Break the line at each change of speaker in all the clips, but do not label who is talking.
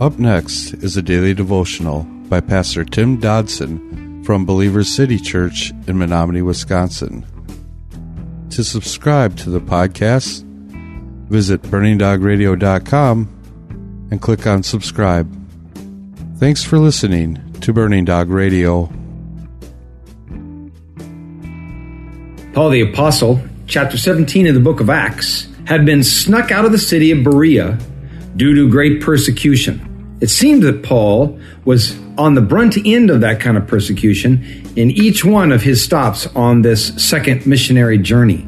Up next is a daily devotional by Pastor Tim Dodson from Believers City Church in Menominee, Wisconsin. To subscribe to the podcast, visit burningdogradio.com and click on subscribe. Thanks for listening to Burning Dog Radio.
Paul the Apostle, chapter 17 of the book of Acts, had been snuck out of the city of Berea due to great persecution. It seemed that Paul was on the brunt end of that kind of persecution in each one of his stops on this second missionary journey.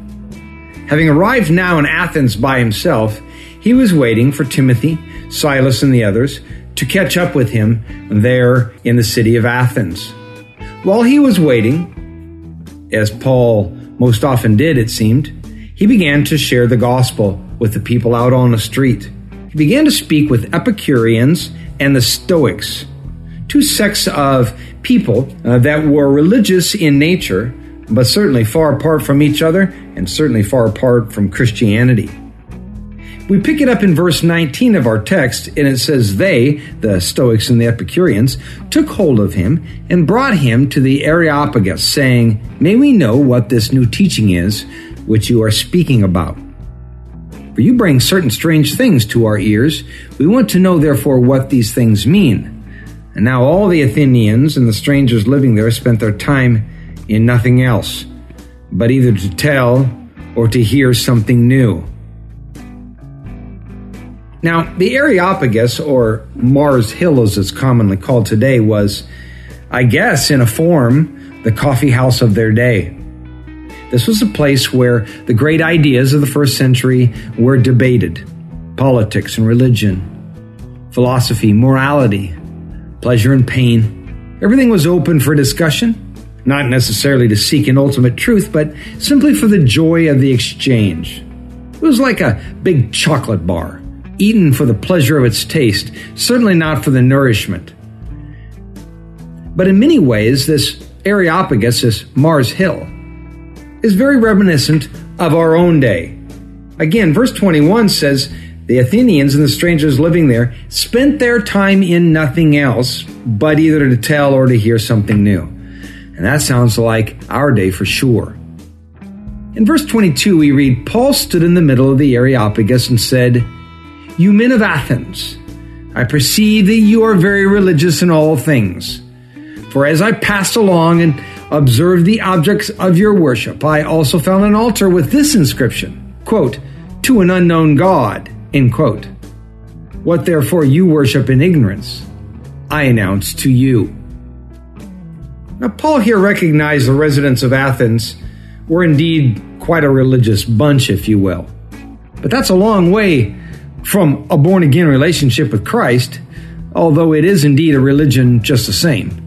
Having arrived now in Athens by himself, he was waiting for Timothy, Silas, and the others to catch up with him there in the city of Athens. While he was waiting, as Paul most often did, it seemed, he began to share the gospel with the people out on the street. He began to speak with Epicureans and the Stoics, two sects of people uh, that were religious in nature, but certainly far apart from each other and certainly far apart from Christianity. We pick it up in verse 19 of our text, and it says, They, the Stoics and the Epicureans, took hold of him and brought him to the Areopagus, saying, May we know what this new teaching is which you are speaking about. For you bring certain strange things to our ears. We want to know, therefore, what these things mean. And now all the Athenians and the strangers living there spent their time in nothing else, but either to tell or to hear something new. Now, the Areopagus, or Mars Hill as it's commonly called today, was, I guess, in a form, the coffee house of their day. This was a place where the great ideas of the first century were debated politics and religion, philosophy, morality, pleasure and pain. Everything was open for discussion, not necessarily to seek an ultimate truth, but simply for the joy of the exchange. It was like a big chocolate bar, eaten for the pleasure of its taste, certainly not for the nourishment. But in many ways, this Areopagus, this Mars Hill, is very reminiscent of our own day. Again, verse 21 says, The Athenians and the strangers living there spent their time in nothing else but either to tell or to hear something new. And that sounds like our day for sure. In verse 22, we read, Paul stood in the middle of the Areopagus and said, You men of Athens, I perceive that you are very religious in all things. For as I passed along and observed the objects of your worship, I also found an altar with this inscription, quote, to an unknown God, end quote. What therefore you worship in ignorance, I announce to you. Now, Paul here recognized the residents of Athens were indeed quite a religious bunch, if you will. But that's a long way from a born again relationship with Christ, although it is indeed a religion just the same.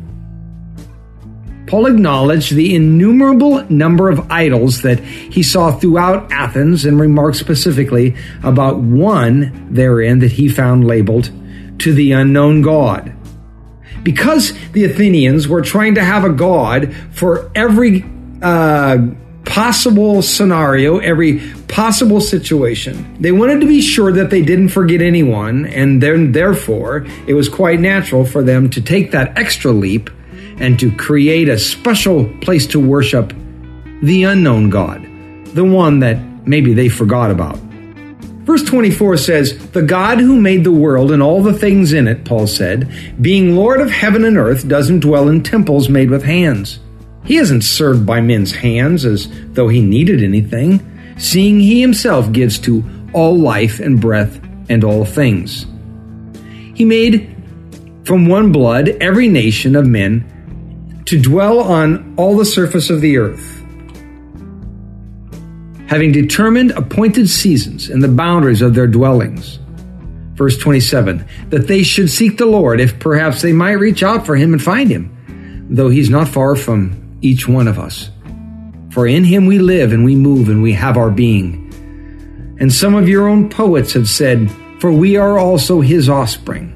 Paul acknowledged the innumerable number of idols that he saw throughout Athens and remarked specifically about one therein that he found labeled to the unknown God. Because the Athenians were trying to have a God for every uh, possible scenario, every possible situation. They wanted to be sure that they didn't forget anyone, and then therefore it was quite natural for them to take that extra leap and to create a special place to worship the unknown God, the one that maybe they forgot about. Verse 24 says, The God who made the world and all the things in it, Paul said, being Lord of heaven and earth, doesn't dwell in temples made with hands. He isn't served by men's hands as though he needed anything, seeing he himself gives to all life and breath and all things. He made from one blood every nation of men to dwell on all the surface of the earth, having determined appointed seasons and the boundaries of their dwellings. Verse 27 that they should seek the Lord, if perhaps they might reach out for him and find him, though he's not far from each one of us. For in him we live and we move and we have our being. And some of your own poets have said, For we are also his offspring.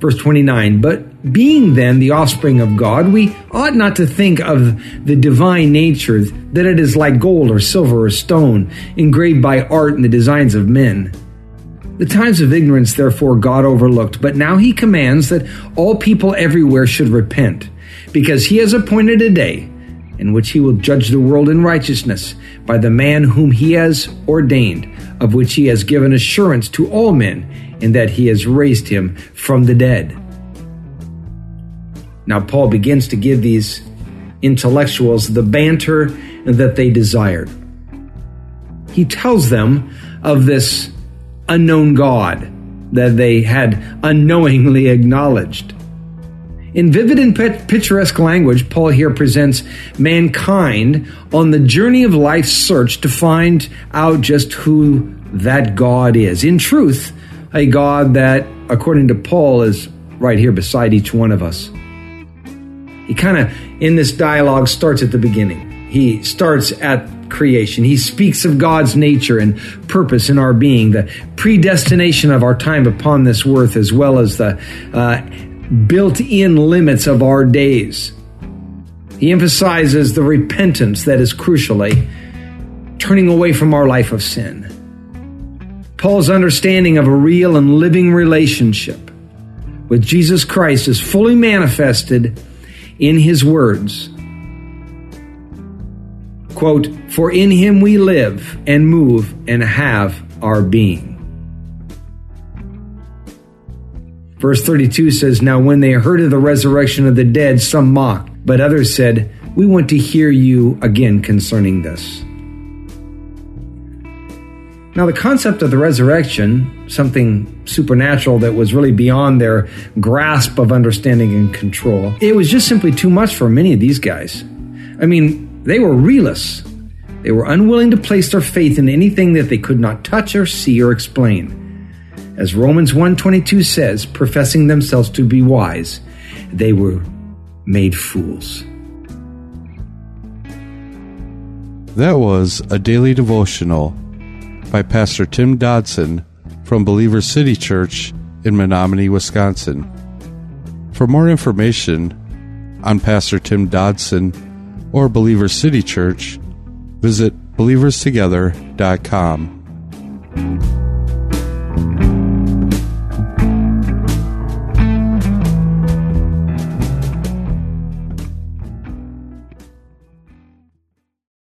Verse 29 But being then the offspring of God, we ought not to think of the divine nature that it is like gold or silver or stone, engraved by art and the designs of men. The times of ignorance, therefore, God overlooked, but now he commands that all people everywhere should repent, because he has appointed a day in which he will judge the world in righteousness by the man whom he has ordained, of which he has given assurance to all men, in that he has raised him from the dead. Now, Paul begins to give these intellectuals the banter that they desired. He tells them of this unknown God that they had unknowingly acknowledged. In vivid and picturesque language, Paul here presents mankind on the journey of life's search to find out just who that God is. In truth, a God that, according to Paul, is right here beside each one of us. He kind of, in this dialogue, starts at the beginning. He starts at creation. He speaks of God's nature and purpose in our being, the predestination of our time upon this earth, as well as the uh, built in limits of our days. He emphasizes the repentance that is crucially turning away from our life of sin. Paul's understanding of a real and living relationship with Jesus Christ is fully manifested in his words. Quote, For in him we live and move and have our being. Verse 32 says, Now when they heard of the resurrection of the dead, some mocked, but others said, We want to hear you again concerning this. Now, the concept of the resurrection, something supernatural that was really beyond their grasp of understanding and control, it was just simply too much for many of these guys. I mean, they were realists. They were unwilling to place their faith in anything that they could not touch or see or explain. As Romans 1:22 says, professing themselves to be wise, they were made fools.
That was a daily devotional by Pastor Tim Dodson from Believer City Church in Menominee, Wisconsin. For more information on Pastor Tim Dodson or Believer City Church, visit believerstogether.com.